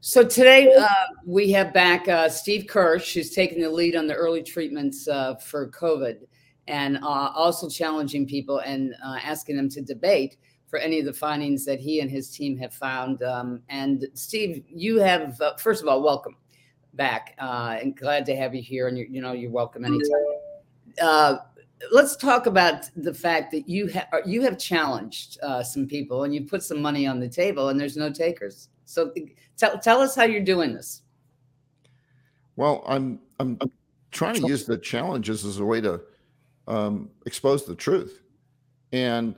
So today uh, we have back uh, Steve Kirsch, who's taking the lead on the early treatments uh, for COVID, and uh, also challenging people and uh, asking them to debate for any of the findings that he and his team have found. Um, and Steve, you have uh, first of all, welcome back, and glad to have you here. And you know, you're welcome anytime. let's talk about the fact that you have you have challenged some people and you put some money on the table, and there's no takers. So tell, tell us how you're doing this. Well, I'm I'm, I'm trying to use the challenges as a way to um, expose the truth, and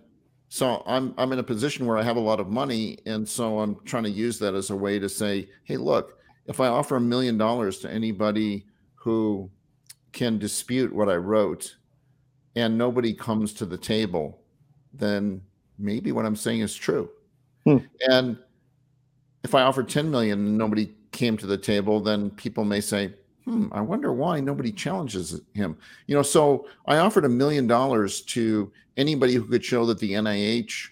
so I'm I'm in a position where I have a lot of money, and so I'm trying to use that as a way to say, hey, look, if I offer a million dollars to anybody who can dispute what I wrote, and nobody comes to the table, then maybe what I'm saying is true. Hmm. And if I offered 10 million and nobody came to the table, then people may say, hmm, I wonder why nobody challenges him. You know, so I offered a million dollars to anybody who could show that the NIH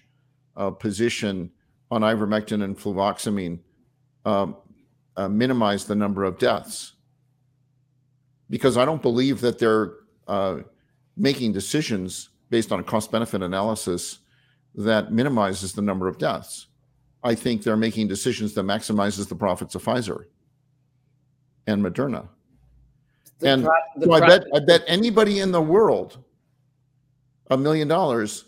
uh, position on ivermectin and fluvoxamine um, uh, minimized the number of deaths. Because I don't believe that they're uh, making decisions based on a cost benefit analysis that minimizes the number of deaths. I think they're making decisions that maximizes the profits of Pfizer and Moderna. The and pro- so I bet I bet anybody in the world a million dollars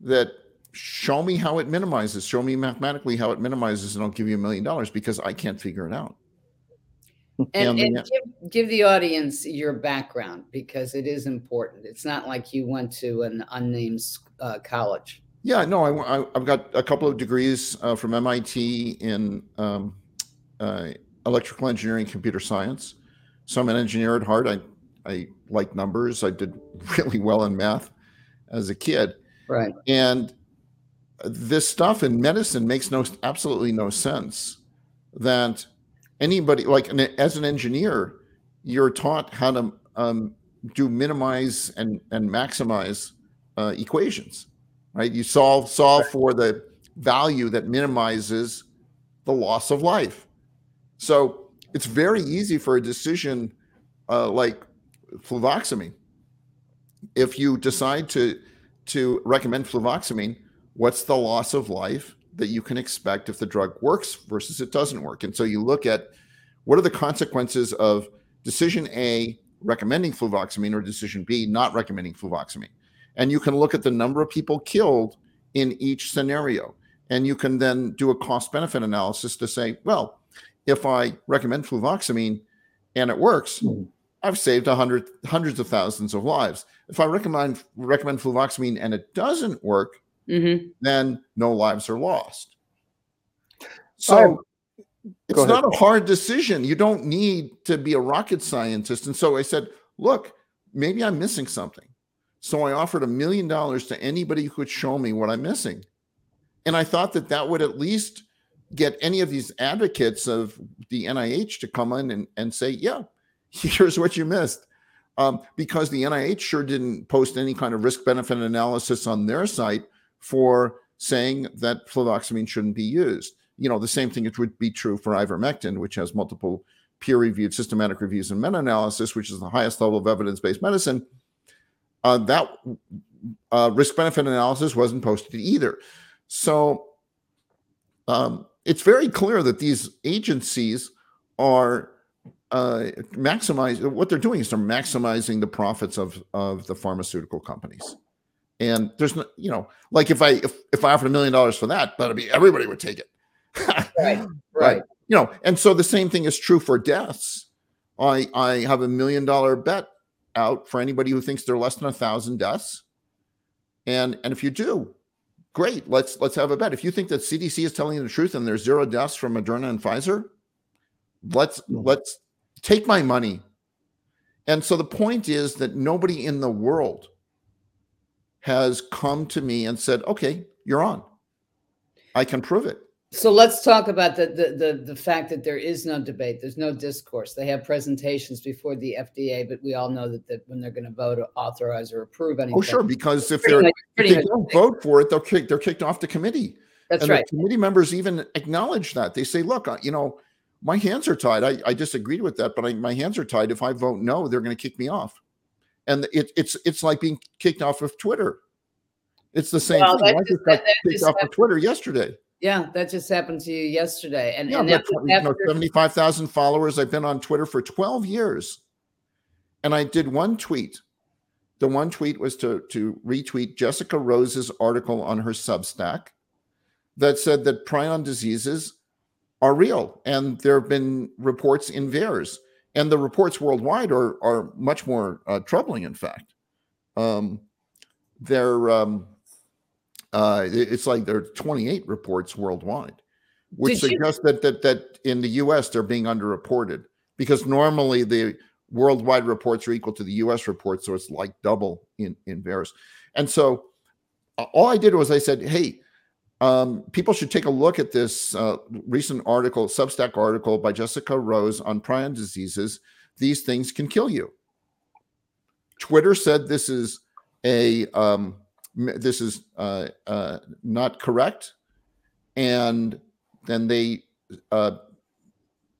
that show me how it minimizes, show me mathematically how it minimizes, and I'll give you a million dollars because I can't figure it out. And, and give, give, the audience your background because it is important. It's not like you went to an unnamed uh, college. Yeah, no, I, have got a couple of degrees uh, from MIT in um, uh, electrical engineering, computer science. So I'm an engineer at heart. I I like numbers. I did really well in math as a kid. Right. And this stuff in medicine makes no absolutely no sense. That anybody like as an engineer, you're taught how to um, do minimize and and maximize uh, equations right? You solve solve for the value that minimizes the loss of life. So it's very easy for a decision uh, like fluvoxamine. If you decide to to recommend fluvoxamine, what's the loss of life that you can expect if the drug works versus it doesn't work? And so you look at what are the consequences of decision A recommending fluvoxamine or decision B not recommending fluvoxamine and you can look at the number of people killed in each scenario. And you can then do a cost benefit analysis to say well if i recommend fluvoxamine and it works mm-hmm. i've saved hundred hundreds of thousands of lives. If i recommend recommend fluvoxamine and it doesn't work mm-hmm. then no lives are lost. So it's not a hard decision. You don't need to be a rocket scientist. And so i said look maybe i'm missing something so I offered a million dollars to anybody who could show me what I'm missing. And I thought that that would at least get any of these advocates of the NIH to come in and, and say, yeah, here's what you missed. Um, because the NIH sure didn't post any kind of risk benefit analysis on their site for saying that fluvoxamine shouldn't be used. You know, the same thing it would be true for ivermectin, which has multiple peer reviewed systematic reviews and meta analysis, which is the highest level of evidence based medicine uh, that uh, risk benefit analysis wasn't posted either. So um, it's very clear that these agencies are uh, maximize what they're doing is they're maximizing the profits of of the pharmaceutical companies. And there's no, you know, like if I if, if I offered a million dollars for that, that'd be everybody would take it. right. Right. You know, and so the same thing is true for deaths. I I have a million dollar bet out for anybody who thinks they're less than a thousand deaths. And and if you do, great. Let's let's have a bet. If you think that CDC is telling you the truth and there's zero deaths from Moderna and Pfizer, let's hmm. let's take my money. And so the point is that nobody in the world has come to me and said, "Okay, you're on. I can prove it." So let's talk about the, the, the the fact that there is no debate. There's no discourse. They have presentations before the FDA, but we all know that, that when they're going to vote, authorize, or approve anything. Oh, sure, because if, they're, much, if they don't vote for it, they'll kick, they're kicked off the committee. That's and right. committee members even acknowledge that. They say, "Look, you know, my hands are tied. I, I disagreed with that, but I, my hands are tied. If I vote no, they're going to kick me off. And it, it's it's like being kicked off of Twitter. It's the same well, thing. I just got kicked off of Twitter yesterday. Yeah, that just happened to you yesterday. And, yeah, and after, you know, 75,000 followers. I've been on Twitter for 12 years. And I did one tweet. The one tweet was to, to retweet Jessica Rose's article on her Substack that said that prion diseases are real. And there have been reports in VAERS. And the reports worldwide are, are much more uh, troubling, in fact. Um, they're. Um, uh, it's like there are 28 reports worldwide, which Did suggests you- that, that that in the U.S. they're being underreported because normally the worldwide reports are equal to the U.S. reports, so it's like double in in VAERS. And so all I did was I said, hey. Um, people should take a look at this uh, recent article, Substack article by Jessica Rose on prion diseases. These things can kill you. Twitter said this is a um, this is uh, uh, not correct. And then they uh,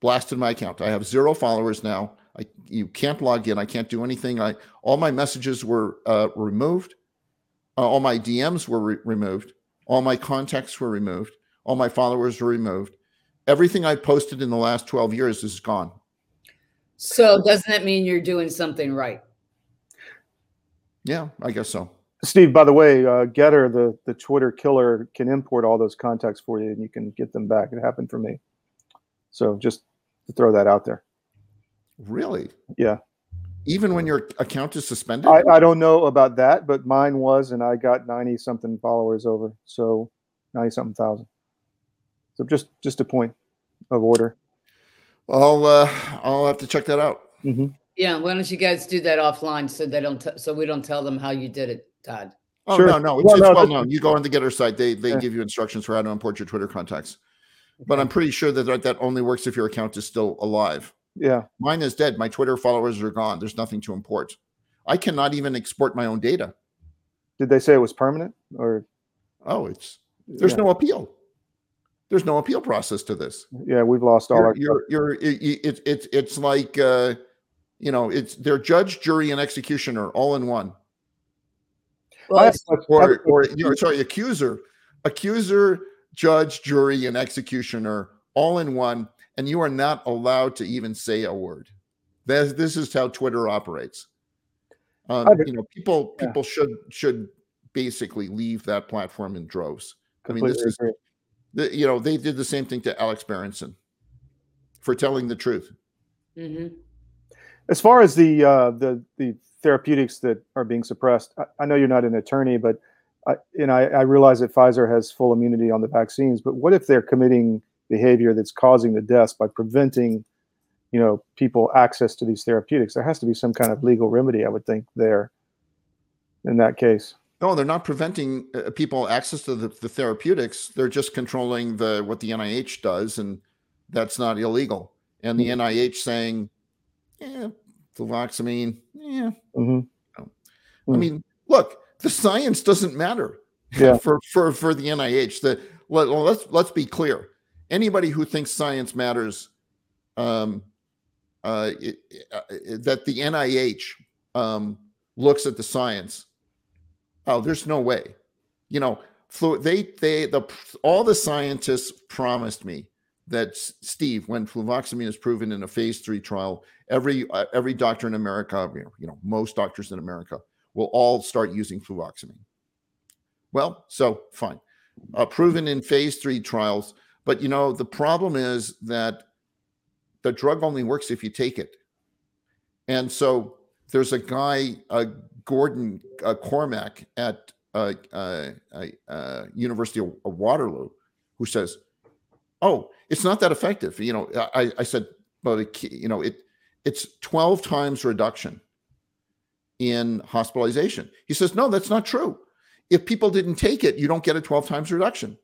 blasted my account. I have zero followers now. I, you can't log in. I can't do anything. I all my messages were uh, removed. Uh, all my DMs were re- removed. All my contacts were removed. All my followers were removed. Everything I posted in the last 12 years is gone. So doesn't that mean you're doing something right? Yeah, I guess so. Steve, by the way, uh, Gettr, the the Twitter killer, can import all those contacts for you, and you can get them back. It happened for me. So just to throw that out there. Really? Yeah. Even when your account is suspended? I, I don't know about that, but mine was, and I got ninety something followers over. So ninety something thousand. So just just a point of order. I'll uh, I'll have to check that out. Mm-hmm. Yeah, why don't you guys do that offline so they don't t- so we don't tell them how you did it. Todd. Oh sure. no, no, it's, well, it's no, well known. You go on the Gettr site; they they yeah. give you instructions for how to import your Twitter contacts. But I'm pretty sure that that only works if your account is still alive. Yeah, mine is dead. My Twitter followers are gone. There's nothing to import. I cannot even export my own data. Did they say it was permanent or? Oh, it's there's yeah. no appeal. There's no appeal process to this. Yeah, we've lost all you're, our. You're, you're, it's it's it's like uh, you know, it's they're judge, jury, and executioner all in one. Well, or, or you know, sorry, accuser, accuser, judge, jury, and executioner all in one, and you are not allowed to even say a word. This, this is how Twitter operates. Um, you know, people people yeah. should should basically leave that platform in droves. Completely I mean, this is the, you know they did the same thing to Alex Berenson for telling the truth. Mm-hmm. As far as the uh, the the therapeutics that are being suppressed. I, I know you're not an attorney, but I, and I, I realize that Pfizer has full immunity on the vaccines. But what if they're committing behavior that's causing the deaths by preventing, you know, people access to these therapeutics? There has to be some kind of legal remedy, I would think, there. In that case. No, they're not preventing uh, people access to the, the, therapeutics. They're just controlling the what the NIH does, and that's not illegal. And the mm-hmm. NIH saying, "Yeah, fluvoxamine. Yeah. Mm-hmm. I mean, look, the science doesn't matter yeah. for, for, for the NIH. The, let, well, let's, let's be clear. Anybody who thinks science matters, um, uh, it, uh, that the NIH um, looks at the science. Oh, there's no way. You know, flu- they they the all the scientists promised me that Steve, when fluvoxamine is proven in a phase three trial, every uh, every doctor in America, you know, most doctors in America will all start using fluvoxamine. Well, so fine, uh, proven in phase three trials, but you know the problem is that the drug only works if you take it, and so there's a guy, uh, Gordon uh, Cormack at uh, uh, University of Waterloo, who says, "Oh." It's not that effective. You know, I, I said, but you know, it it's 12 times reduction in hospitalization. He says, no, that's not true. If people didn't take it, you don't get a 12 times reduction.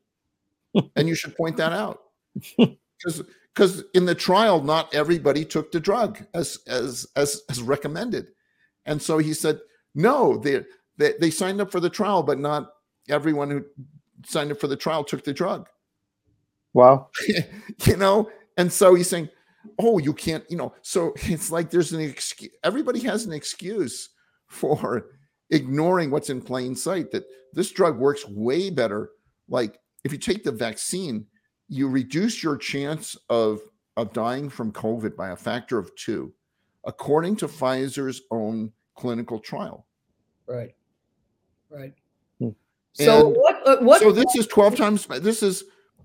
and you should point that out. Because because in the trial, not everybody took the drug as as as as recommended. And so he said, no, they, they they signed up for the trial, but not everyone who signed up for the trial took the drug. Wow. you know, And so he's saying, oh, you can't, you know. So it's like there's an excuse. Everybody has an excuse for ignoring what's in plain sight that this drug works way better. Like if you take the vaccine, you reduce your chance of of dying from COVID by a factor of two, according to Pfizer's own clinical trial. Right. Right. Hmm. So and what? Uh, what? So this is twelve times. This is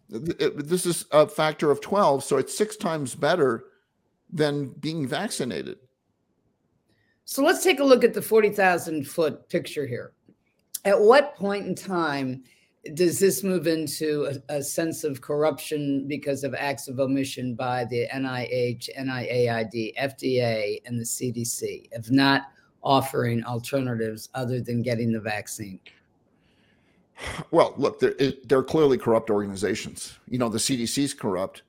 this is a factor of twelve. So it's six times better than being vaccinated. So let's take a look at the forty thousand foot picture here. At what point in time? does this move into a, a, sense of corruption because of acts of omission by the NIH, NIAID, FDA, and the CDC of not offering alternatives other than getting the vaccine? Well, look, they're, they're clearly corrupt organizations. You know, the CDC is corrupt.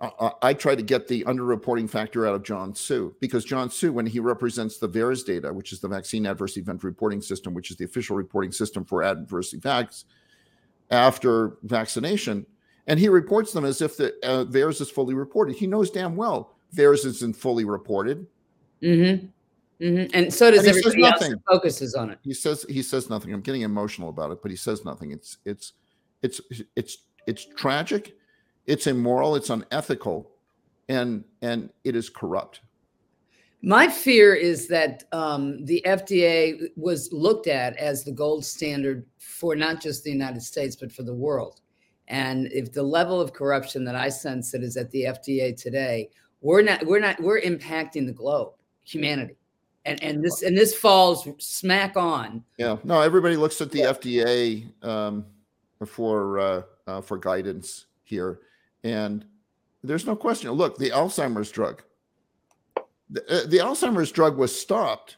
Uh, I try to get the underreporting factor out of John Su because John Su, when he represents the VAERS data, which is the Vaccine Adverse Event Reporting System, which is the official reporting system for adverse events, after vaccination, and he reports them as if the uh, VAERS is fully reported. He knows damn well VAERS isn't fully reported. Mm-hmm. Mm-hmm. And so does and everybody else that focuses on it. He says he says nothing. I'm getting emotional about it, but he says nothing. It's it's it's it's it's tragic, it's immoral, it's unethical, and and it is corrupt. My fear is that um, the FDA was looked at as the gold standard for not just the United States, but for the world. And if the level of corruption that I sense that is at the FDA today, we're not, we're not, we're impacting the globe, humanity. And, and this and this falls smack on. Yeah, no. Everybody looks at the yeah. FDA um, for uh, uh, for guidance here, and there's no question. Look, the Alzheimer's drug the, uh, the Alzheimer's drug was stopped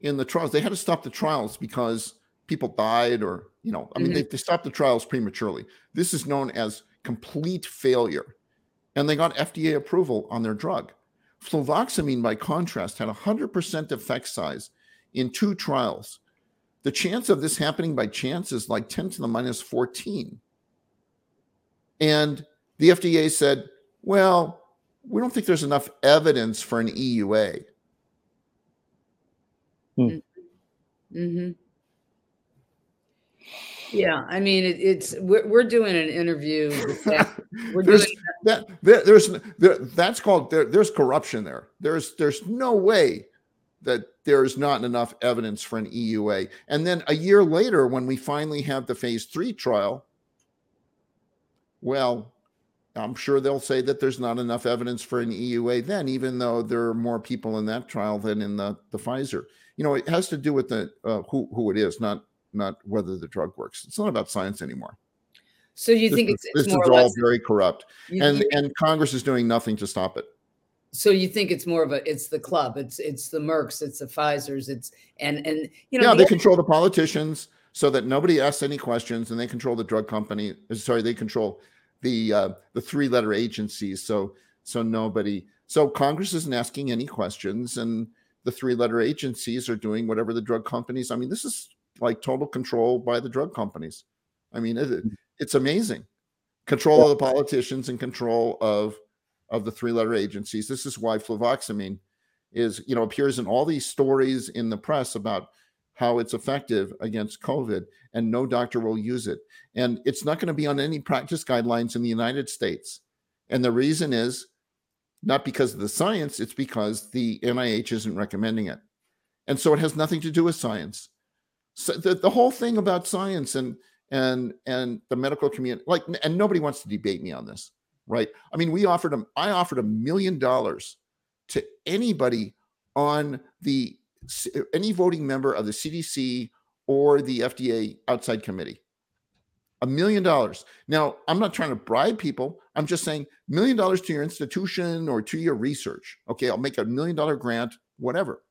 in the trials. They had to stop the trials because people died, or you know, I mean, mm-hmm. they, they stopped the trials prematurely. This is known as complete failure, and they got FDA approval on their drug. Fluvoxamine, by contrast, had a hundred percent effect size in two trials. The chance of this happening by chance is like 10 to the minus 14. And the FDA said, well, we don't think there's enough evidence for an EUA. Hmm. Mm-hmm. Yeah, I mean, it, it's we're, we're doing an interview. we're there's, doing that, there, there's there, that's called there, there's corruption there. There's there's no way that there's not enough evidence for an EUA. And then a year later, when we finally have the phase three trial, well, I'm sure they'll say that there's not enough evidence for an EUA then, even though there are more people in that trial than in the, the Pfizer. You know, it has to do with the uh, who who it is, not not whether the drug works. It's not about science anymore. So you this think it's, it's this is all very corrupt, you, and you, and Congress is doing nothing to stop it. So you think it's more of a it's the club, it's it's the Mercks, it's the Pfizer's, it's and and you know yeah, the they other- control the politicians so that nobody asks any questions, and they control the drug company. Sorry, they control the uh, the three letter agencies. So so nobody. So Congress isn't asking any questions, and the three letter agencies are doing whatever the drug companies. I mean, this is like total control by the drug companies. I mean, it, mm. it's amazing. Control of the politicians and control of of the three letter agencies. This is why fluvoxamine is you know appears in all these stories in the press about how it's effective against COVID, and no doctor will use it. And it's not going to be on any practice guidelines in the United States. And the reason is not because of the science, it's because the NIH isn't recommending it. And so it has nothing to do with science. So the, the whole thing about science and and and the medical community, like, and nobody wants to debate me on this, right? I mean, we offered them, I offered a million dollars to anybody on the any voting member of the CDC or the FDA outside committee. A million dollars. Now, I'm not trying to bribe people. I'm just saying million dollars to your institution or to your research. Okay, I'll make a million dollar grant, whatever.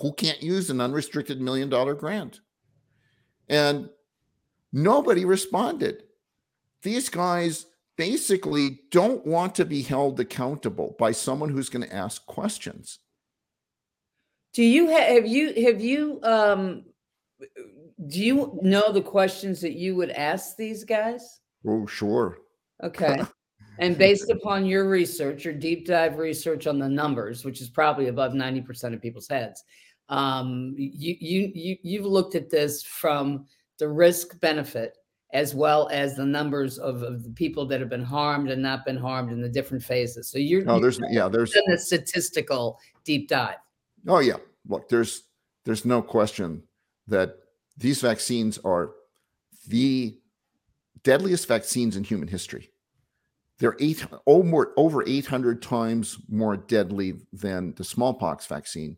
Who can't use an unrestricted million dollar grant? And nobody responded. These guys basically don't want to be held accountable by someone who's going to ask questions. Do you have, have you have you um do you know the questions that you would ask these guys? Oh, sure. Okay. And based upon your research, your deep dive research on the numbers, which is probably above 90% of people's heads, um, you, you, you, you've looked at this from the risk benefit as well as the numbers of, of, the people that have been harmed and not been harmed in the different phases. So you're, no, there's, yeah, there's a statistical deep dive. Oh yeah. Look, there's, there's no question that these vaccines are the deadliest vaccines in human history. They're eight over, over 800 times more deadly than the smallpox vaccine.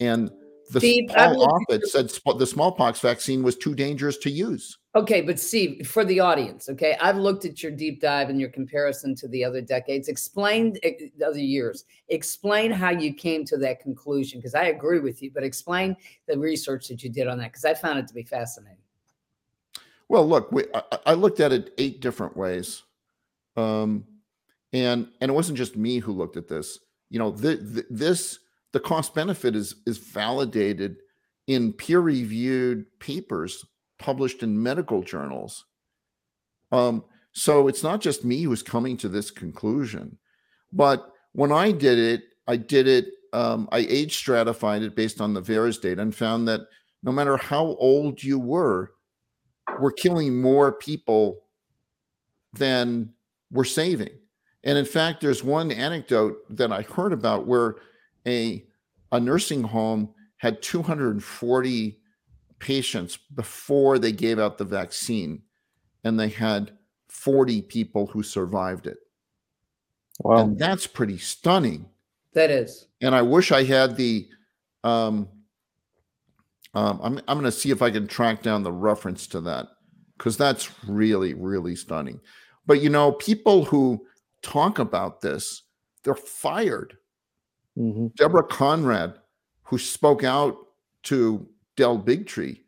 And the Steve, Paul Offit said the smallpox vaccine was too dangerous to use. Okay, but Steve, for the audience, okay, I've looked at your deep dive and your comparison to the other decades. Explain eh, the other years. Explain how you came to that conclusion because I agree with you, but explain the research that you did on that because I found it to be fascinating. Well, look, we, I, I, looked at it eight different ways, um, and and it wasn't just me who looked at this. You know, the, the, this the cost benefit is is validated in peer reviewed papers published in medical journals. Um, so it's not just me who's coming to this conclusion, but when I did it, I did it. Um, I age stratified it based on the VAERS data and found that no matter how old you were, we're killing more people than we're saving. And in fact, there's one anecdote that I heard about where a a nursing home had 240 patients before they gave out the vaccine, and they had 40 people who survived it. Wow. And that's pretty stunning. That is. And I wish I had the um, um, I'm I'm going to see if I can track down the reference to that because that's really really stunning. But you know, people who talk about this, they're fired. Mm-hmm. Deborah Conrad, who spoke out to Del Bigtree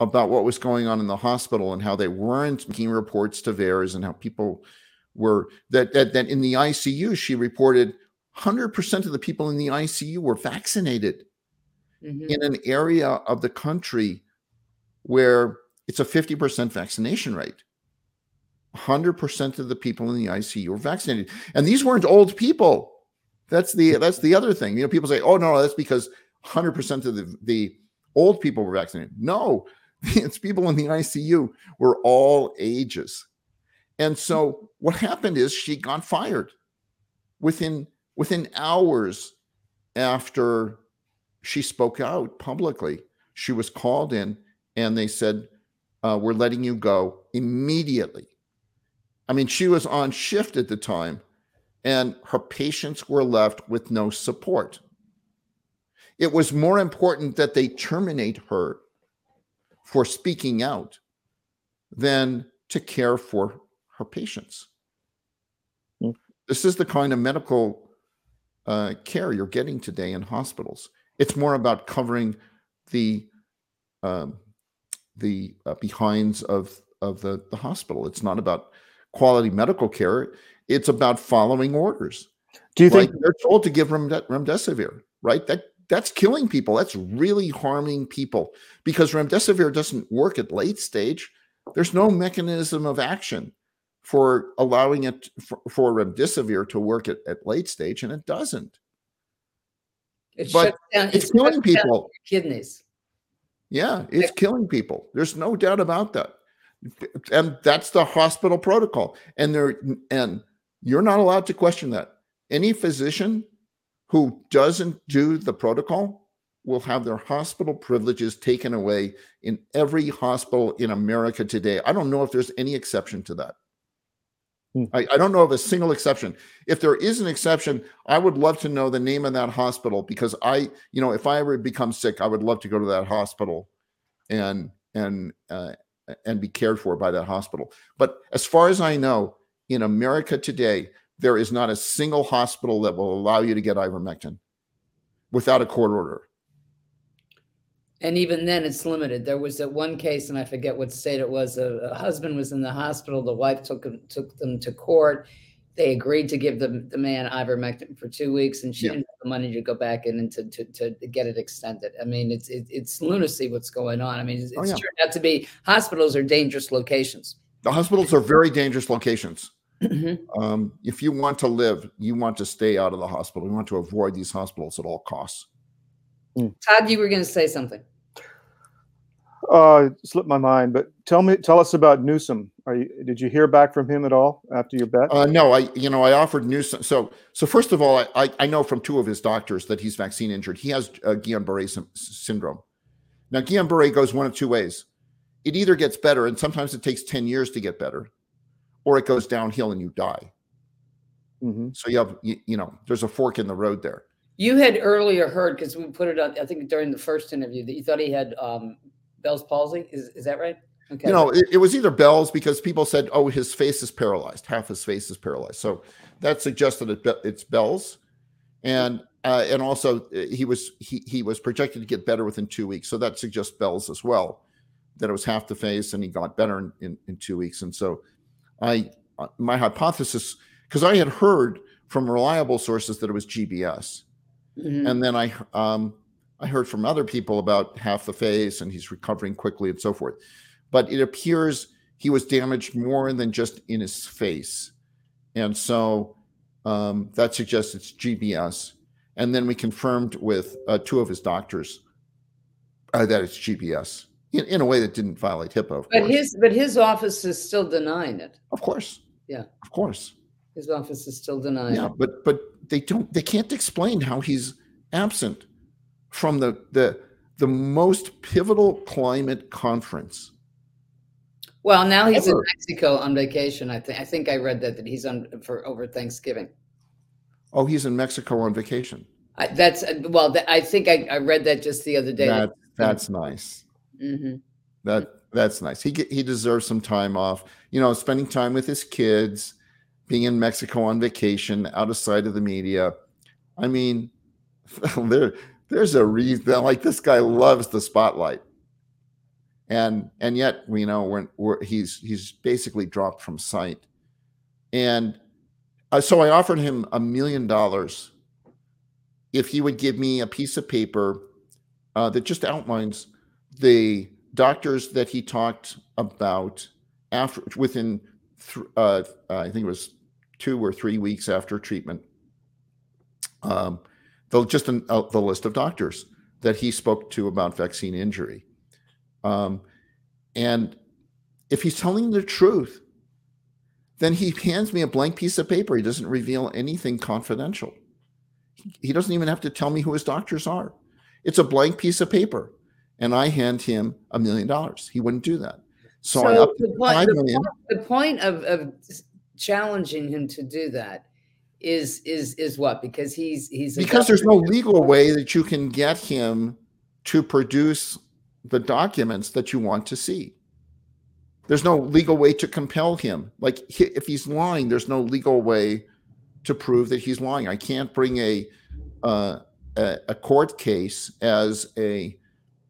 about what was going on in the hospital and how they weren't making reports to VAERS and how people were that that, that in the ICU she reported 100% of the people in the ICU were vaccinated mm-hmm. in an area of the country where it's a 50% vaccination rate. 100% of the people in the ICU were vaccinated. And these weren't old people. That's the that's the other thing. You know, people say, "Oh no, that's because 100% of the, the old people were vaccinated." No, it's people in the ICU were all ages. And so what happened is she got fired within within hours after she spoke out publicly. She was called in and they said, uh, We're letting you go immediately. I mean, she was on shift at the time and her patients were left with no support. It was more important that they terminate her for speaking out than to care for her patients. Mm. This is the kind of medical uh, care you're getting today in hospitals. It's more about covering the um, the uh, behinds of of the, the hospital. It's not about quality medical care. It's about following orders. Do you think they're told to give remdesivir? Right. That that's killing people. That's really harming people because remdesivir doesn't work at late stage. There's no mechanism of action for allowing it for, for remdesivir to work at, at late stage, and it doesn't. It but down, it's killing people. Kidneys. Yeah, it's killing people. There's no doubt about that. And that's the hospital protocol. And there and you're not allowed to question that. Any physician who doesn't do the protocol will have their hospital privileges taken away in every hospital in America today. I don't know if there's any exception to that. Hmm. I, I, don't know of a single exception. If there is an exception, I would love to know the name of that hospital because I, you know, if I ever become sick, I would love to go to that hospital and and uh, and be cared for by that hospital. But as far as I know, in America today, there is not a single hospital that will allow you to get ivermectin without a court order. And even then it's limited. There was that one case and i forget what state it was a, a, husband was in the hospital the wife took took them to court they agreed to give the, the man ivermectin for two weeks and she yeah. didn't have the money to go back in and to, to, to get it extended i mean it's it, it's lunacy what's going on i mean it's, oh, yeah. turned out to be hospitals are dangerous locations the hospitals are very dangerous locations Mm-hmm. Um, if you want to live, you want to stay out of the hospital. You want to avoid these hospitals at all costs. Mm. Todd, you were going to say something. Uh, slipped my mind, but tell me, tell us about Newsom. Are you, did you hear back from him at all after your bet? Uh, no, I, you know, I offered Newsom. So, so first of all, I, I, I know from two of his doctors that he's vaccine injured. He has uh, Guillain-Barré syndrome. Now, Guillain-Barré goes one of two ways. It either gets better, and sometimes it takes 10 years to get better, or it goes downhill and you die. Mm-hmm. So you have, you, you, know, there's a fork in the road there. You had earlier heard, because we put it on, I think during the first interview, that you thought he had um, Bell's palsy. Is, is that right? Okay. You know, it, it, was either Bell's because people said, oh, his face is paralyzed. Half his face is paralyzed. So that suggested it, it's Bell's. And uh, and also uh, he was he he was projected to get better within two weeks. So that suggests Bell's as well, that it was half the face and he got better in, in, in two weeks. And so I uh, my hypothesis, because I had heard from reliable sources that it was GBS. Mm-hmm. And then I um, I heard from other people about half the face and he's recovering quickly and so forth. But it appears he was damaged more than just in his face. And so um, that suggests it's GBS. And then we confirmed with uh, two of his doctors uh, that it's GBS in, in, a way that didn't violate HIPAA. but course. his but his office is still denying it. Of course. Yeah. Of course. His office is still denying. It. Yeah, but but they don't they can't explain how he's absent from the the the most pivotal climate conference. Well, now he's ever. in Mexico on vacation. I think I think I read that that he's on for over Thanksgiving. Oh, he's in Mexico on vacation. I, that's well. I think I, I read that just the other day. That, that's nice. Mm-hmm. That that's nice. He he deserves some time off. You know, spending time with his kids, being in Mexico on vacation, out of sight of the media. I mean, there there's a reason. Like this guy loves the spotlight, and and yet you know when we're, he's he's basically dropped from sight, and uh, so I offered him a million dollars if he would give me a piece of paper uh, that just outlines the doctors that he talked about after within th- uh, I think it was two or three weeks after treatment. Um, the, just an, uh, the list of doctors that he spoke to about vaccine injury. Um, and if he's telling the truth, then he hands me a blank piece of paper. He doesn't reveal anything confidential. He doesn't even have to tell me who his doctors are. It's a blank piece of paper. And I hand him a million dollars. He wouldn't do that. So, so the, point, the, point, the point of, of challenging him to do that is is is what? Because he's he's because there's no legal way that you can get him to produce the documents that you want to see. There's no legal way to compel him. Like if he's lying, there's no legal way to prove that he's lying. I can't bring a uh, a, a, court case as a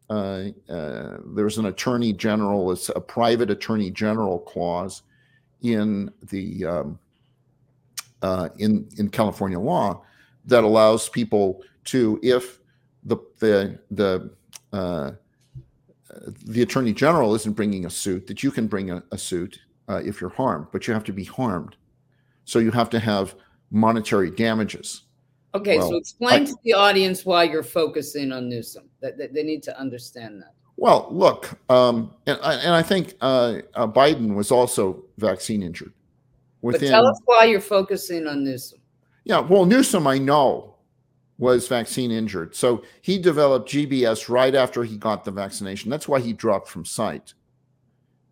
uh, uh, there's an attorney general, it's a private attorney general clause in the um, uh, in in California law that allows people to, if the the the uh, the attorney general isn't bringing a suit that you can bring a, a suit uh, if you're harmed, but you have to be harmed. So you have to have monetary damages. Okay, well, so explain I, to the audience why you're focusing on Newsom. That, that they need to understand that. Well, look, um, and, and I think uh, uh, Biden was also vaccine injured. Within, but tell us why you're focusing on Newsom. Yeah, well, Newsom, I know, was vaccine injured. So he developed GBS right after he got the vaccination. That's why he dropped from sight.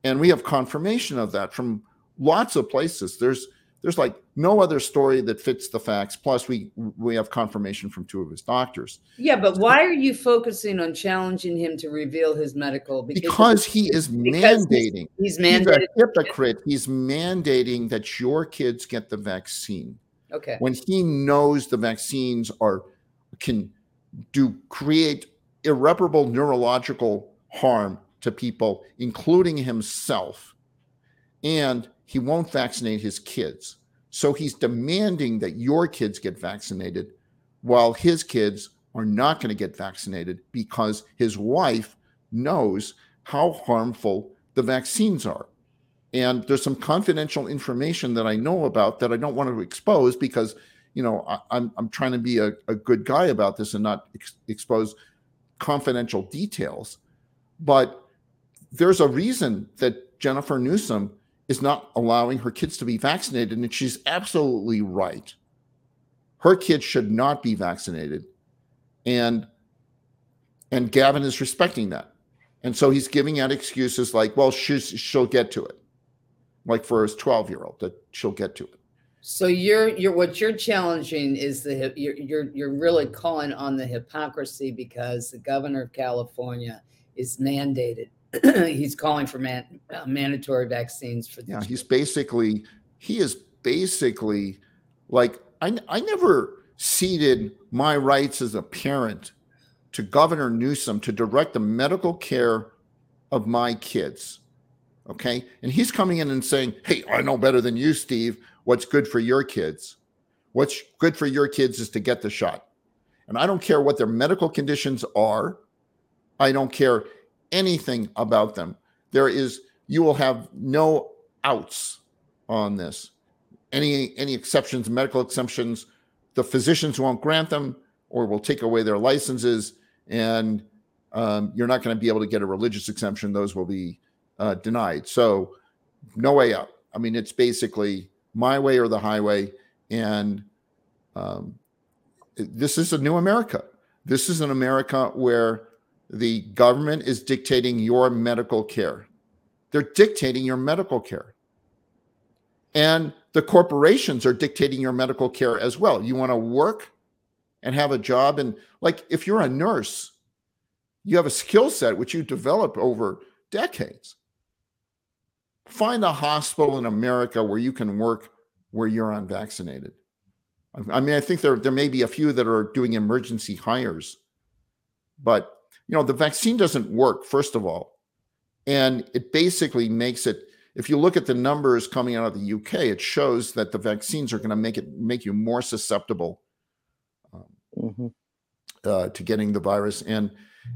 And we have confirmation of that from lots of places. There's there's like no other story that fits the facts. Plus, we we have confirmation from two of his doctors. Yeah, but why are you focusing on challenging him to reveal his medical? Because, because he is mandating. He's, he's mandating. He's a hypocrite. He's mandating that your kids get the vaccine. Okay. When he knows the vaccines are can do create irreparable neurological harm to people, including himself. And he won't vaccinate his kids. So he's demanding that your kids get vaccinated while his kids are not going to get vaccinated because his wife knows how harmful the vaccines are. And there's some confidential information that I know about that I don't want to expose because, you know, I, am I'm, I'm trying to be a, a good guy about this and not ex- expose confidential details. But there's a reason that Jennifer Newsom is not allowing her kids to be vaccinated, and she's absolutely right. Her kids should not be vaccinated, and and Gavin is respecting that, and so he's giving out excuses like, "Well, she's, she'll get to it." like for his 12 year old that she'll get to it so you're you're what you're challenging is the you're you're, you're really calling on the hypocrisy because the governor of california is mandated he's calling for man, uh, mandatory vaccines for yeah he's basically he is basically like I, I never ceded my rights as a parent to governor newsom to direct the medical care of my kids Okay. And he's coming in and saying, Hey, I know better than you, Steve. What's good for your kids? What's good for your kids is to get the shot. And I don't care what their medical conditions are. I don't care anything about them. There is, you will have no outs on this. Any any exceptions, medical exemptions, the physicians won't grant them or will take away their licenses, and um, you're not going to be able to get a religious exemption. Those will be uh, denied. So no way out. I mean, it's basically my way or the highway. And um, this is a new America. This is an America where the government is dictating your medical care. They're dictating your medical care. And the corporations are dictating your medical care as well. You want to work and have a job. And like if you're a nurse, you have a skill set which you develop over decades find a hospital in America where you can work where you're unvaccinated. I mean, I think there there may be a few that are doing emergency hires, but you know, the vaccine doesn't work first of all, and it basically makes it. If you look at the numbers coming out of the UK, it shows that the vaccines are going to make it make you more susceptible um, mm-hmm. uh, to getting the virus, and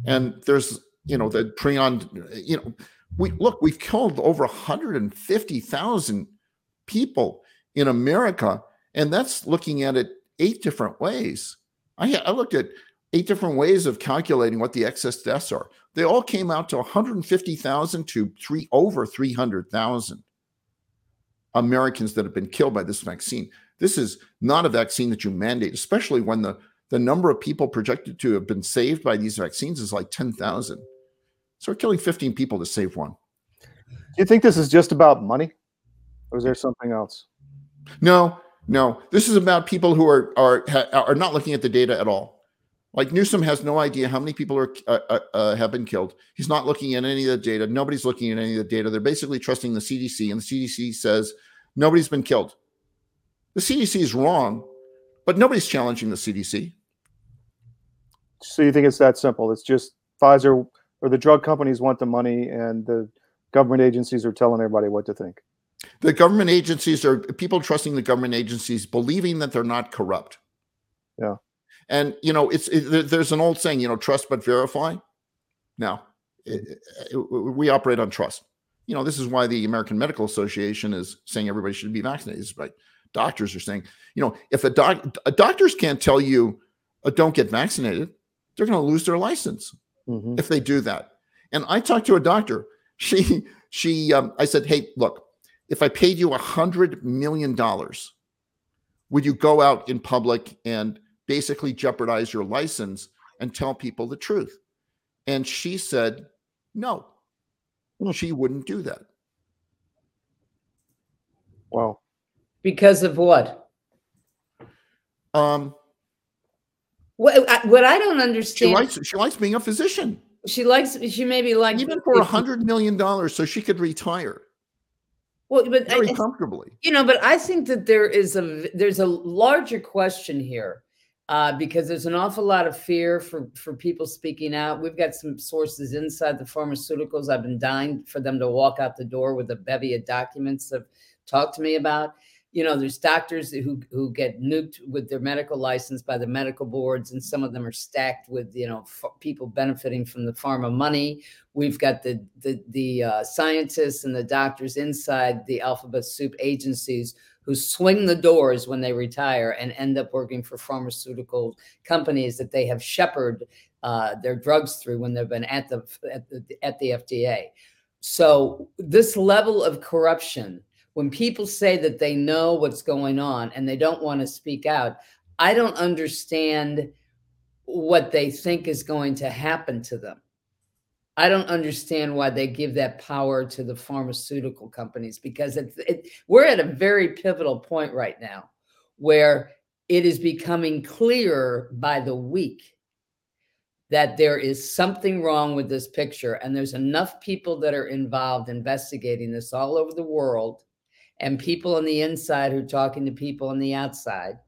and there's you know the prion, you know we look, we've killed over 150,000 people in America, and that's looking at it eight different ways. I, I looked at eight different ways of calculating what the excess deaths are. They all came out to 150,000 to three over 300,000 Americans that have been killed by this vaccine. This is not a vaccine that you mandate, especially when the, the number of people projected to have been saved by these vaccines is like 10,000. So we're killing 15 people to save one. Do you think this is just about money? Or is there something else? No, no. This is about people who are are are not looking at the data at all. Like Newsom has no idea how many people are uh, uh, uh have been killed. He's not looking at any of the data. Nobody's looking at any of the data. They're basically trusting the CDC, and the CDC says nobody's been killed. The CDC is wrong, but nobody's challenging the CDC. So you think it's that simple? It's just Pfizer or the drug companies want the money and the government agencies are telling everybody what to think the government agencies are people trusting the government agencies believing that they're not corrupt yeah and you know it's it, there's an old saying you know trust but verify now it, it, we operate on trust you know this is why the american medical association is saying everybody should be vaccinated but doctors are saying you know if a doc doctors can't tell you uh, don't get vaccinated they're going to lose their license mm-hmm. if they do that. And I talked to a doctor. She she um, I said, hey, look, if I paid you a hundred million dollars, would you go out in public and basically jeopardize your license and tell people the truth? And she said, no, hmm. she wouldn't do that. Wow. Because of what? Um, what, what I don't understand. She likes, she likes being a physician. She likes, she maybe like. Even for a hundred million dollars so she could retire. Well, but very I, comfortably. You know, but I think that there is a there's a larger question here uh, because there's an awful lot of fear for for people speaking out. We've got some sources inside the pharmaceuticals. I've been dying for them to walk out the door with a bevy of documents of talk to me about. you know, there's doctors who who get nuked with their medical license by the medical boards, and some of them are stacked with you know f- people benefiting from the pharma money. We've got the the the uh, scientists and the doctors inside the alphabet soup agencies who swing the doors when they retire and end up working for pharmaceutical companies that they have shepherded uh, their drugs through when they've been at the at the, at the FDA. So this level of corruption, when people say that they know what's going on and they don't want to speak out, I don't understand what they think is going to happen to them. I don't understand why they give that power to the pharmaceutical companies because it, it, we're at a very pivotal point right now where it is becoming clear by the week that there is something wrong with this picture and there's enough people that are involved investigating this all over the world and people on the inside who are talking to people on the outside.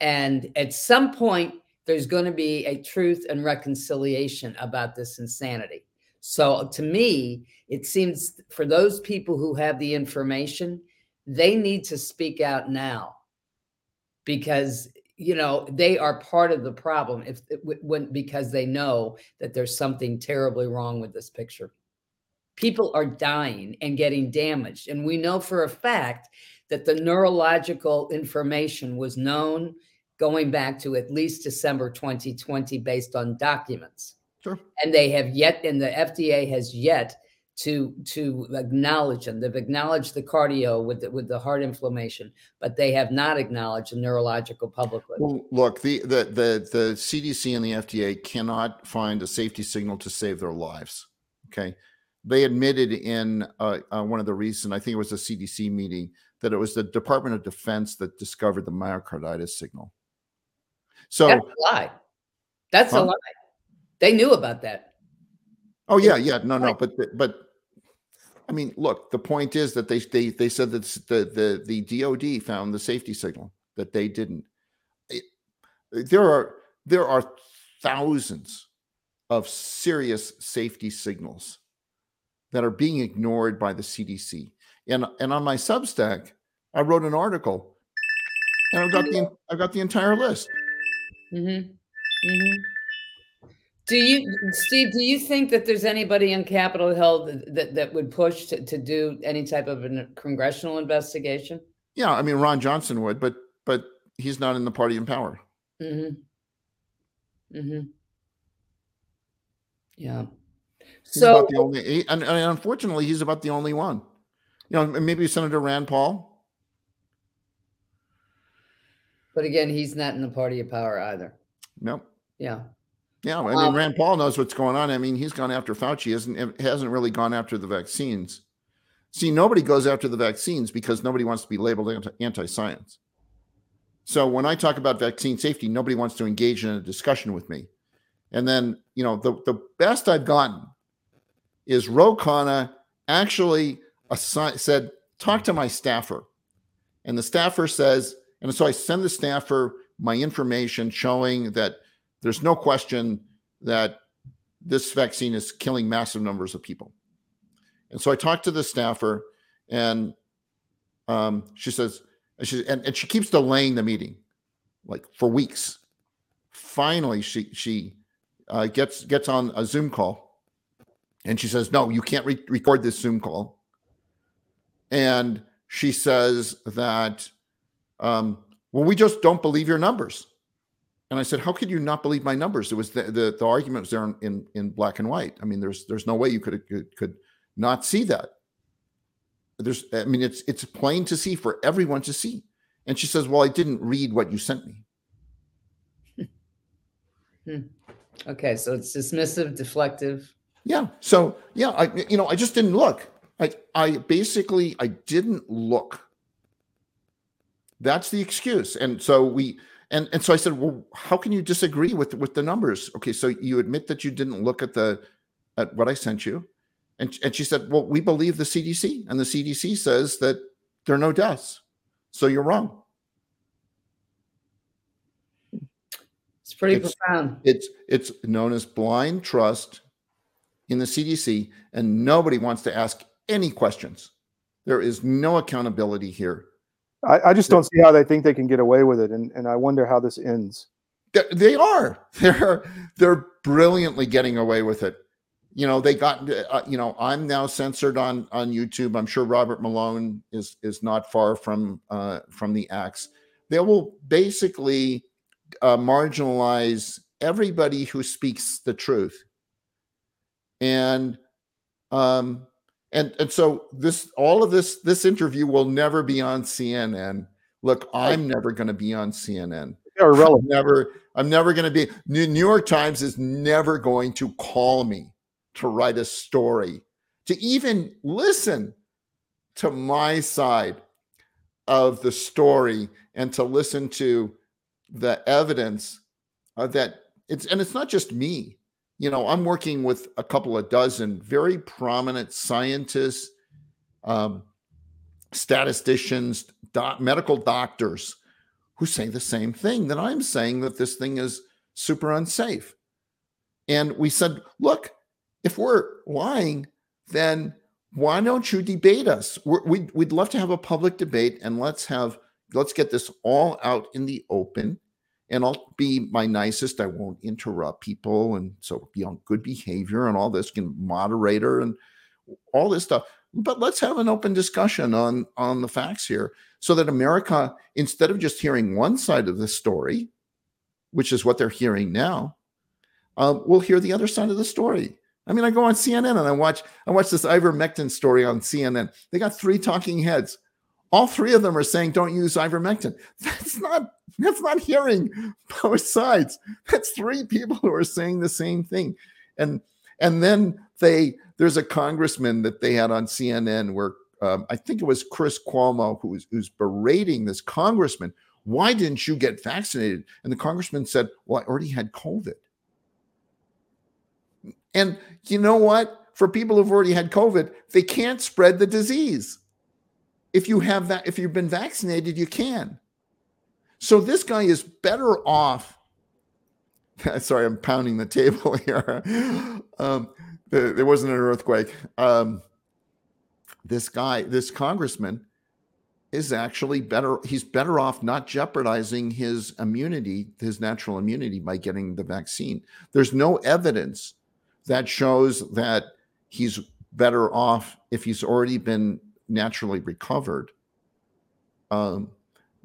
And at some point there's going to be a truth and reconciliation about this insanity. So to me it seems for those people who have the information they need to speak out now. Because you know they are part of the problem if when because they know that there's something terribly wrong with this picture. People are dying and getting damaged and we know for a fact that the neurological information was known going back to at least December 2020 based on documents sure and they have yet and the FDA has yet to to acknowledge them. They've acknowledged the cardio with the, with the heart inflammation, but they have not acknowledged the neurological publicly. Well, look, the, the the the CDC and the FDA cannot find a safety signal to save their lives. Okay, they admitted in uh, uh, one of the recent, I think it was a CDC meeting, that it was the Department of Defense that discovered the myocarditis signal. So that's a lie. That's huh? a lie. They knew about that. Oh yeah, yeah, no, no, but but I mean, look, the point is that they they they said that the the the DoD found the safety signal that they didn't. It, there are there are thousands of serious safety signals that are being ignored by the CDC. And and on my Substack, I wrote an article, and I've got the I've got the entire list. Mm-hmm. Mm-hmm. Do you, Steve? Do you think that there's anybody on Capitol Hill that, that, that would push to, to do any type of a congressional investigation? Yeah, I mean Ron Johnson would, but but he's not in the party in power. Mm-hmm. Mm-hmm. Yeah. He's so about the only, and, and unfortunately, he's about the only one. You know, maybe Senator Rand Paul. But again, he's not in the party of power either. Nope. Yeah. Yeah, I mean, um, Rand Paul knows what's going on. I mean, he's gone after Fauci, hasn't hasn't really gone after the vaccines. See, nobody goes after the vaccines because nobody wants to be labeled anti science. So when I talk about vaccine safety, nobody wants to engage in a discussion with me. And then, you know, the, the best I've gotten is Ro Khanna actually assi- said, talk to my staffer. And the staffer says, and so I send the staffer my information showing that there's no question that this vaccine is killing massive numbers of people. And so I talked to the staffer, and um, she says, and she, and, and she keeps delaying the meeting, like for weeks. Finally, she she uh, gets gets on a Zoom call, and she says, "No, you can't re- record this Zoom call." And she says that, um, well, we just don't believe your numbers. And I said, "How could you not believe my numbers?" It was the the, the argument was there in, in, in black and white. I mean, there's there's no way you could could, could not see that. There's, I mean, it's it's plain to see for everyone to see. And she says, "Well, I didn't read what you sent me." Hmm. Okay, so it's dismissive, deflective. Yeah. So yeah, I you know I just didn't look. I I basically I didn't look. That's the excuse. And so we and and so I said, well, how can you disagree with with the numbers? Okay, so you admit that you didn't look at the at what I sent you, and and she said, well, we believe the CDC, and the CDC says that there are no deaths, so you're wrong. It's pretty it's, profound. It's it's known as blind trust in the CDC, and nobody wants to ask any questions. There is no accountability here I, I just don't see how they think they can get away with it, and, and I wonder how this ends. They are. They're they're brilliantly getting away with it. You know, they got. Uh, you know, I'm now censored on on YouTube. I'm sure Robert Malone is is not far from uh, from the axe. They will basically uh, marginalize everybody who speaks the truth, and um, and and so this all of this this interview will never be on CNN. Look, I'm never going to be on CNN. I'm never I'm never going to be New, New York Times is never going to call me to write a story to even listen to my side of the story and to listen to the evidence uh, that it's and it's not just me you know, I'm working with a couple of dozen very prominent scientists, um, statisticians, doc, medical doctors who say the same thing that I'm saying that this thing is super unsafe. And we said, look, if we're lying, then why don't you debate us? We're, we'd, we'd love to have a public debate and let's have let's get this all out in the open and I'll be my nicest. I won't interrupt people, and so be on good behavior and all this, can moderator and all this stuff. But let's have an open discussion on on the facts here, so that America, instead of just hearing one side of the story, which is what they're hearing now, um, will hear the other side of the story. I mean, I go on CNN and I watch I watch this ivermectin story on CNN. They got three talking heads all three of them are saying don't use ivermectin. That's not that's not hearing both sides. That's three people who are saying the same thing. And and then they there's a congressman that they had on CNN where um, I think it was Chris Cuomo who was who's berating this congressman. Why didn't you get vaccinated? And the congressman said, "Well, I already had COVID." And you know what? For people who've already had COVID, they can't spread the disease if you have that if you've been vaccinated you can. So this guy is better off sorry i'm pounding the table here. Um, there wasn't an earthquake. Um, this guy this congressman is actually better he's better off not jeopardizing his immunity his natural immunity by getting the vaccine. There's no evidence that shows that he's better off if he's already been naturally recovered um,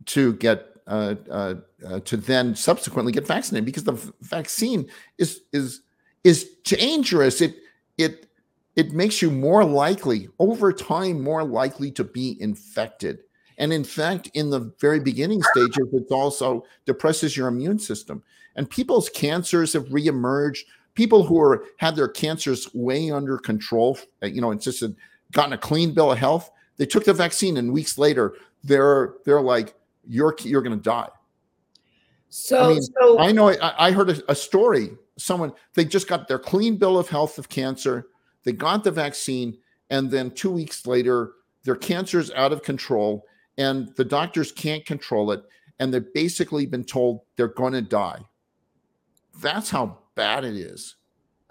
to get uh, uh, uh, to then subsequently get vaccinated because the vaccine is is is dangerous. It it it makes you more likely over time more likely to be infected. And in fact, in the very beginning stages, it also depresses your immune system. And people's cancers have reemerged. People who are had their cancers way under control, you know, it's just gotten a clean bill of health. They took the vaccine, and weeks later, they're they're like, "You're you're going to die." So, I, mean, so I know I, I heard a, a, story. Someone they just got their clean bill of health of cancer. They got the vaccine, and then two weeks later, their cancer is out of control, and the doctors can't control it, and they've basically been told they're going to die. That's how bad it is.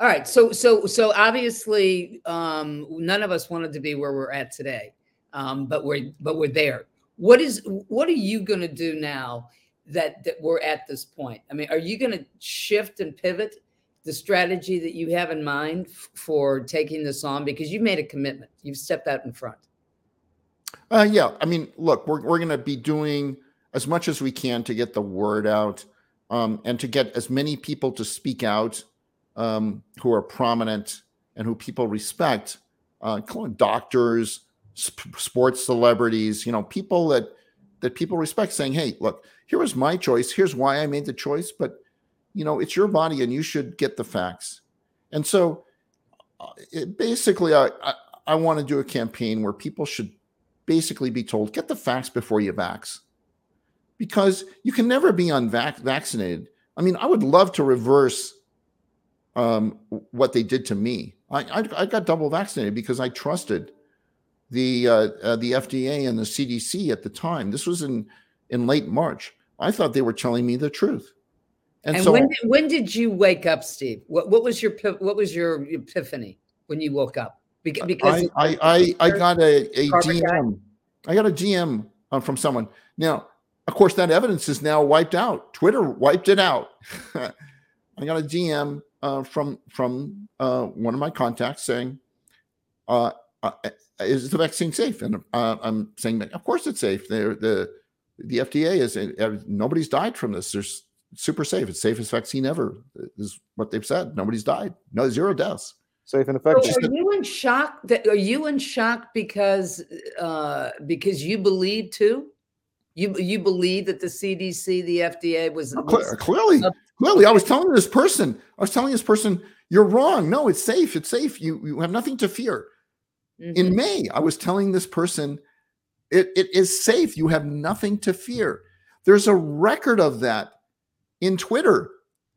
All right. So so so obviously um none of us wanted to be where we're at today. Um but we're but we're there. What is what are you going to do now that that we're at this point? I mean, are you going to shift and pivot the strategy that you have in mind f- for taking this on because you've made a commitment. You've stepped out in front. Uh yeah, I mean, look, we're we're going to be doing as much as we can to get the word out um, and to get as many people to speak out um, who are prominent and who people respect, uh, doctors, sp- sports celebrities, you know, people that that people respect, saying, "Hey, look, here was my choice. Here's why I made the choice, but you know, it's your body, and you should get the facts." And so, uh, it, basically, I, I I want to do a campaign where people should basically be told, "Get the facts before you vax," because you can never be unvaccinated. I mean, I would love to reverse um, what they did to me. I, I, I, got double vaccinated because I trusted the uh, uh, the FDA and the CDC at the time. This was in in late March. I thought they were telling me the truth. And, and so, when did, when did you wake up, Steve? What what was your what was your epiphany when you woke up? Because I I, I, I got a, a DM. I got a DM uh, from someone. Now, of course, that evidence is now wiped out. Twitter wiped it out. I got a DM uh, from from uh, one of my contacts saying, uh, uh "Is the vaccine safe?" And uh, I'm saying, "Of course it's safe. They're, the the FDA is nobody's died from this. There's super safe. It's the safest vaccine ever. Is what they've said. Nobody's died. No zero deaths. Safe and effective. So are you in shock? That are you in shock because uh, because you believe too? You you believe that the CDC, the FDA was, was clearly clearly. I was telling this person, I was telling this person, you're wrong. No, it's safe. It's safe. You you have nothing to fear. Mm-hmm. In May, I was telling this person, it, it is safe. You have nothing to fear. There's a record of that in Twitter.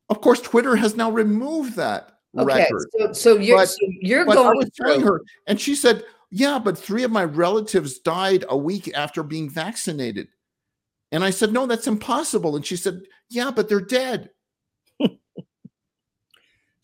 Of course, Twitter has now removed that okay, record. So, so you're but, so you're going. I was telling her, and she said, "Yeah, but three of my relatives died a week after being vaccinated." And I said, "No, that's impossible." And she said, "Yeah, but they're dead."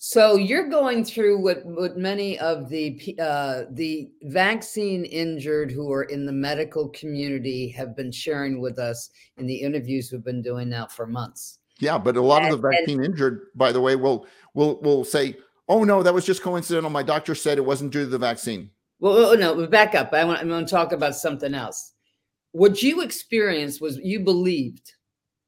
So you're going through what what many of the uh, the vaccine injured who are in the medical community have been sharing with us in the interviews we've been doing now for months. Yeah, but a lot and, of the vaccine and, injured, by the way, will will will say, "Oh no, that was just coincidental. My doctor said it wasn't due to the vaccine." Well, no, back up. I want, I want to talk about something else. What you experienced was you believed.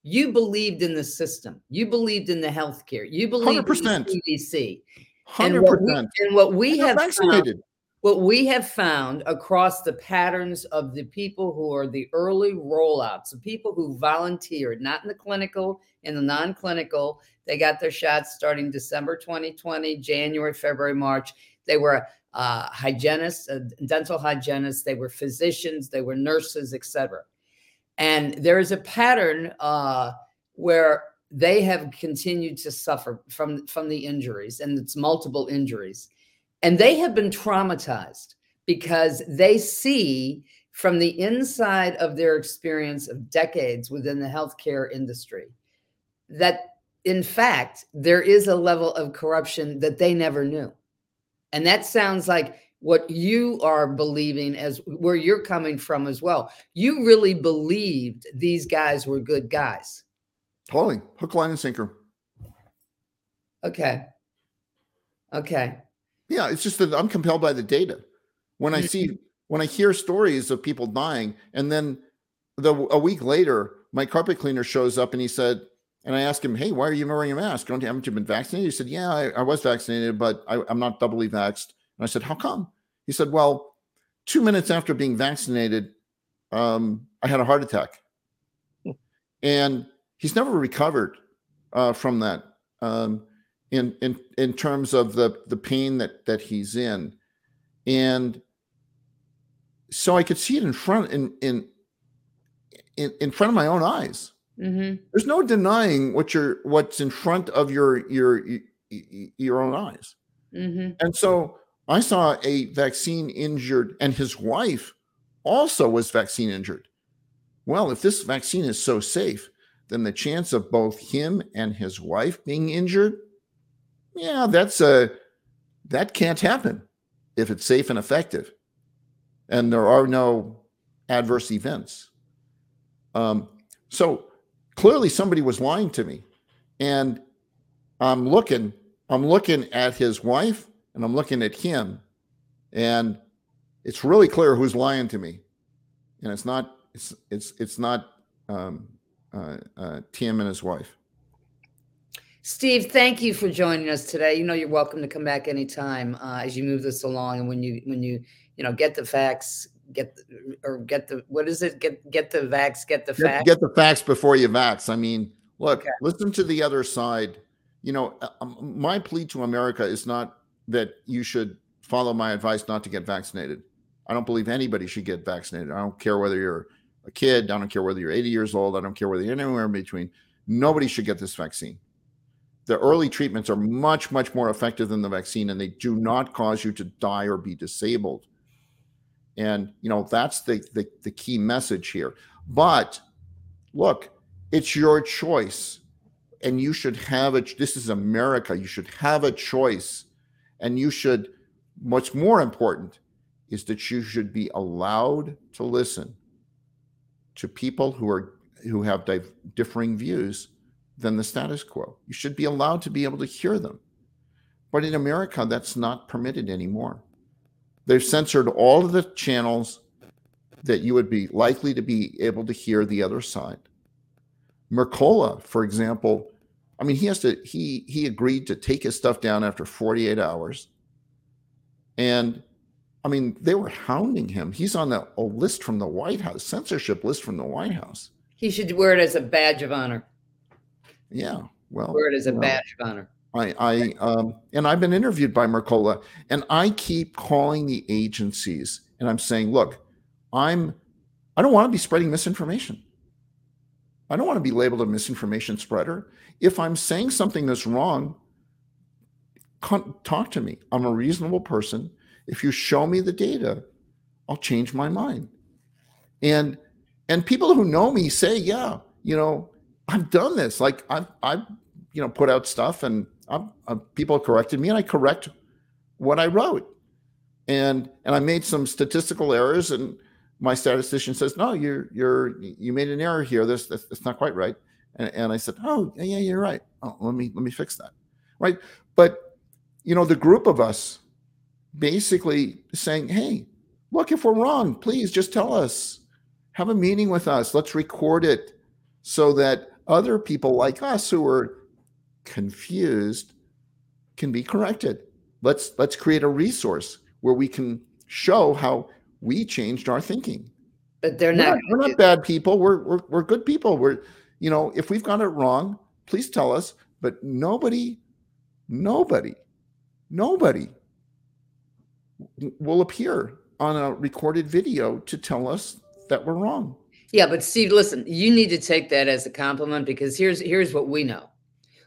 You believed in the system. You believed in the healthcare. You believed 100%. in the CDC. Hundred percent. And what we have vaccinated. Found, what we have found across the patterns of the people who are the early rollouts, the people who volunteered, not in the clinical, in the non-clinical, they got their shots starting December 2020, January, February, March. They were uh, hygienists, uh, dental hygienists, they were physicians, they were nurses, etc. And there is a pattern uh, where they have continued to suffer from from the injuries, and it's multiple injuries and they have been traumatized because they see from the inside of their experience of decades within the healthcare industry that, in fact, there is a level of corruption that they never knew. And that sounds like what you are believing as where you're coming from as well. You really believed these guys were good guys. Totally. Hook, line, and sinker. Okay. Okay. Yeah, it's just that I'm compelled by the data. When I see mm-hmm. when I hear stories of people dying, and then the a week later, my carpet cleaner shows up and he said, and I asked him, "Hey, why are you wearing a mask? Don't you haven't you been vaccinated?" He said, "Yeah, I, I was vaccinated, but I, I'm not doubly vaxxed." And I said, "How come?" He said, "Well, two minutes after being vaccinated, um, I had a heart attack, hmm. and he's never recovered uh, from that." Um, in in in terms of the the pain that that he's in and so i could see it in front in in in, in front of my own eyes mm-hmm. there's no denying what you're what's in front of your your your own eyes mm-hmm. and so i saw a vaccine injured and his wife also was vaccine injured well if this vaccine is so safe then the chance of both him and his wife being injured yeah, that's a that can't happen if it's safe and effective, and there are no adverse events. Um, so clearly, somebody was lying to me, and I'm looking. I'm looking at his wife, and I'm looking at him, and it's really clear who's lying to me, and it's not. It's it's it's not um, uh, uh, Tim and his wife. Steve, thank you for joining us today. You know you're welcome to come back anytime uh, as you move this along, and when you when you you know get the facts, get the, or get the what is it? Get get the vax, get the facts. Get, get the facts before you vax. I mean, look, okay. listen to the other side. You know, uh, um, my plea to America is not that you should follow my advice not to get vaccinated. I don't believe anybody should get vaccinated. I don't care whether you're a kid. I don't care whether you're 80 years old. I don't care whether you're anywhere in between. Nobody should get this vaccine the early treatments are much much more effective than the vaccine and they do not cause you to die or be disabled and you know that's the the, the key message here but look it's your choice and you should have it this is america you should have a choice and you should what's more important is that you should be allowed to listen to people who are who have differing views than the status quo. You should be allowed to be able to hear them. But in America, that's not permitted anymore. They've censored all of the channels that you would be likely to be able to hear the other side. Mercola, for example, I mean, he has to he he agreed to take his stuff down after 48 hours. And I mean, they were hounding him. He's on a, a list from the White House, censorship list from the White House. He should wear it as a badge of honor. Yeah, well, wear it as a badge of honor. I, I, um, and I've been interviewed by Mercola, and I keep calling the agencies, and I'm saying, look, I'm, I don't want to be spreading misinformation. I don't want to be labeled a misinformation spreader. If I'm saying something that's wrong, talk to me. I'm a reasonable person. If you show me the data, I'll change my mind. And and people who know me say, yeah, you know, I've done this. Like I've I've you know put out stuff and I'm, I'm, people corrected me and I correct what I wrote. And and I made some statistical errors and my statistician says, no, you're you're you made an error here. This that's, not quite right. And, and I said, oh yeah, yeah, you're right. Oh, let me let me fix that. Right. But you know, the group of us basically saying, hey, look, if we're wrong, please just tell us. Have a meeting with us. Let's record it so that other people like us who are confused can be corrected. Let's let's create a resource where we can show how we changed our thinking. But they're not. We're not, we're not bad people. We're, we're we're good people. We're you know if we've got it wrong, please tell us. But nobody, nobody, nobody will appear on a recorded video to tell us that we're wrong. Yeah, but Steve, listen, you need to take that as a compliment because here's here's what we know.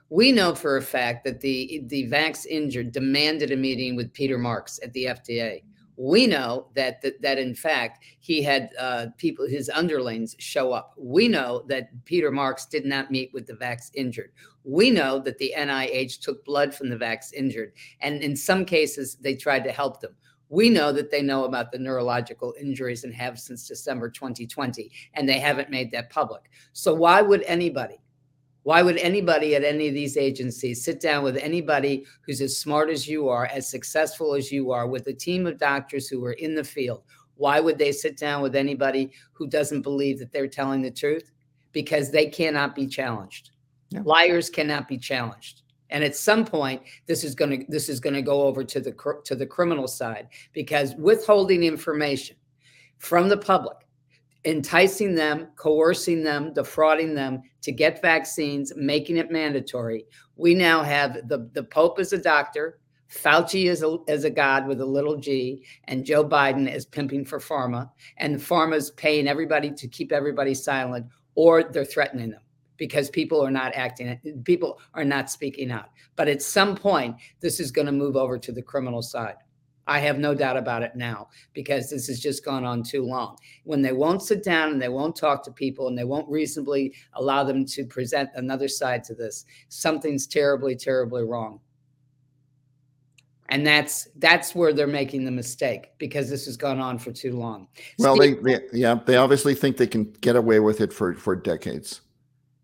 We know for a fact that the the Vax injured demanded a meeting with Peter Marks at the FDA. We know that that, that in fact he had uh, people his underlings show up. We know that Peter Marks did not meet with the Vax injured. We know that the NIH took blood from the Vax injured, and in some cases they tried to help them. We know that they know about the neurological injuries and have since December 2020, and they haven't made that public. So, why would anybody, why would anybody at any of these agencies sit down with anybody who's as smart as you are, as successful as you are, with a team of doctors who are in the field? Why would they sit down with anybody who doesn't believe that they're telling the truth? Because they cannot be challenged. Yeah. Liars cannot be challenged and at some point this is going to this is going to go over to the to the criminal side because withholding information from the public enticing them coercing them defrauding them to get vaccines making it mandatory we now have the the pope as a doctor Fauci is a, as a god with a little g, and Joe Biden is pimping for pharma, and pharma's paying everybody to keep everybody silent, or they're threatening them because people are not acting, people are not speaking out. But at some point, this is going to move over to the criminal side. I have no doubt about it now because this has just gone on too long. When they won't sit down and they won't talk to people and they won't reasonably allow them to present another side to this, something's terribly, terribly wrong. And that's that's where they're making the mistake because this has gone on for too long. Well, Steve, they, they yeah, they obviously think they can get away with it for for decades.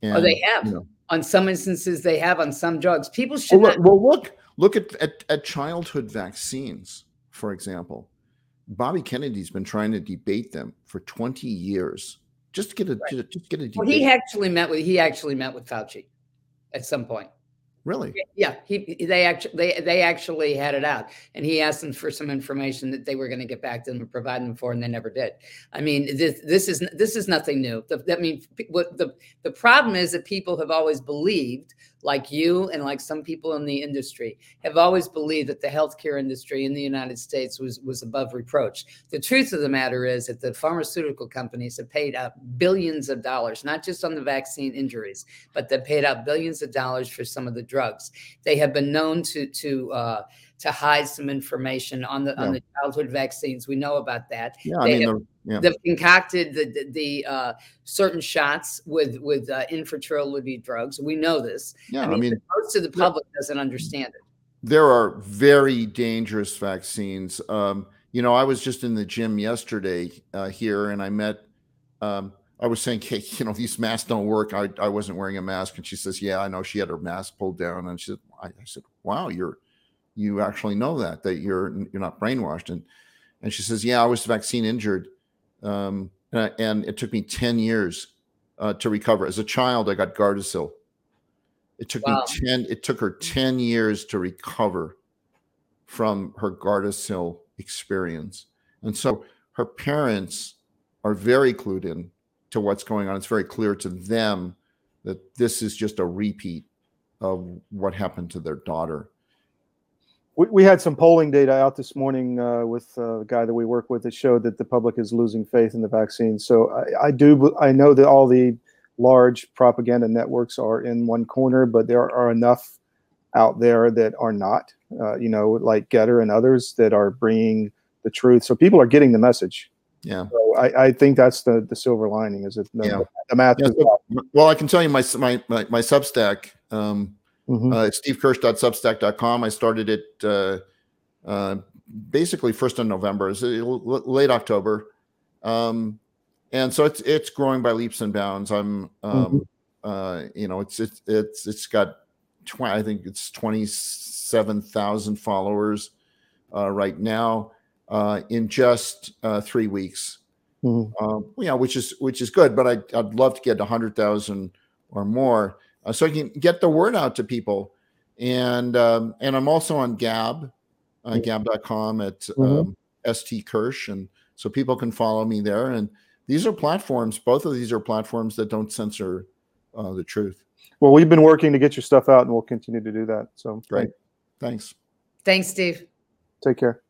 And, oh, they have. You know, on some instances, they have on some drugs. People should. Well, not- well look, look at, at, at childhood vaccines, for example. Bobby Kennedy's been trying to debate them for 20 years. Just to get a right. just get a debate. Well, he actually met with he actually met with Fauci at some point. Really? Yeah, he they actually they they actually had it out, and he asked them for some information that they were going to get back to them and provide them for, and they never did. I mean, this this is this is nothing new. The, I mean, what the the problem is that people have always believed like you and like some people in the industry have always believed that the healthcare industry in the United States was was above reproach. The truth of the matter is that the pharmaceutical companies have paid out billions of dollars, not just on the vaccine injuries, but they paid out billions of dollars for some of the drugs. They have been known to to uh, to hide some information on the yeah. on the childhood vaccines. We know about that. Yeah, I mean, have, yeah. they've concocted the the, the uh, certain shots with with uh, infertility drugs. We know this. Yeah, I mean, I mean most of the public doesn't understand it. There are very dangerous vaccines. Um, you know, I was just in the gym yesterday uh, here, and I met um, I was saying, hey, you know, these masks don't work. I, I wasn't wearing a mask. And she says, yeah, I know. She had her mask pulled down. And she said, I, I said, wow, you're, you actually know that, that you're, you're not brainwashed. And, and she says, yeah, I was vaccine injured. Um, and, I, and it took me 10 years uh, to recover. As a child, I got Gardasil. It took Wow. me 10, it took her 10 years to recover from her Gardasil experience. And so her parents are very clued in to what's going on. It's very clear to them that this is just a repeat of what happened to their daughter. We, we had some polling data out this morning uh, with uh, a guy that we work with that showed that the public is losing faith in the vaccine. So I, I do, I know that all the large propaganda networks are in one corner, but there are enough out there that are not, uh, you know, like GETTR and others that are bringing the truth. So people are getting the message. Yeah. So I, I think that's the, the silver lining is that the, Yeah. the math Yeah, so- well, I can tell you my my my, my Substack. Um, Mhm. uh, it's stevekirsch.substack.com. I started it uh, uh, basically first in November, it's, uh, late October, um, and so it's it's growing by leaps and bounds. I'm, um, uh, you know, it's it's it's it's got I think it's twenty seven thousand followers uh, right now uh, in just uh, three weeks Mhm. um, know, which is which is good. But I, I'd love to get a hundred thousand or more, uh, so I can get the word out to people. And um, and I'm also on Gab, uh, Mhm. Gab.com at Mhm. um, St Kirsch, and so people can follow me there. And these are platforms. Both of these are platforms that don't censor uh, the truth. Well, we've been working to get your stuff out and we'll continue to do that. So Great. Thanks. Thanks, Steve. take care.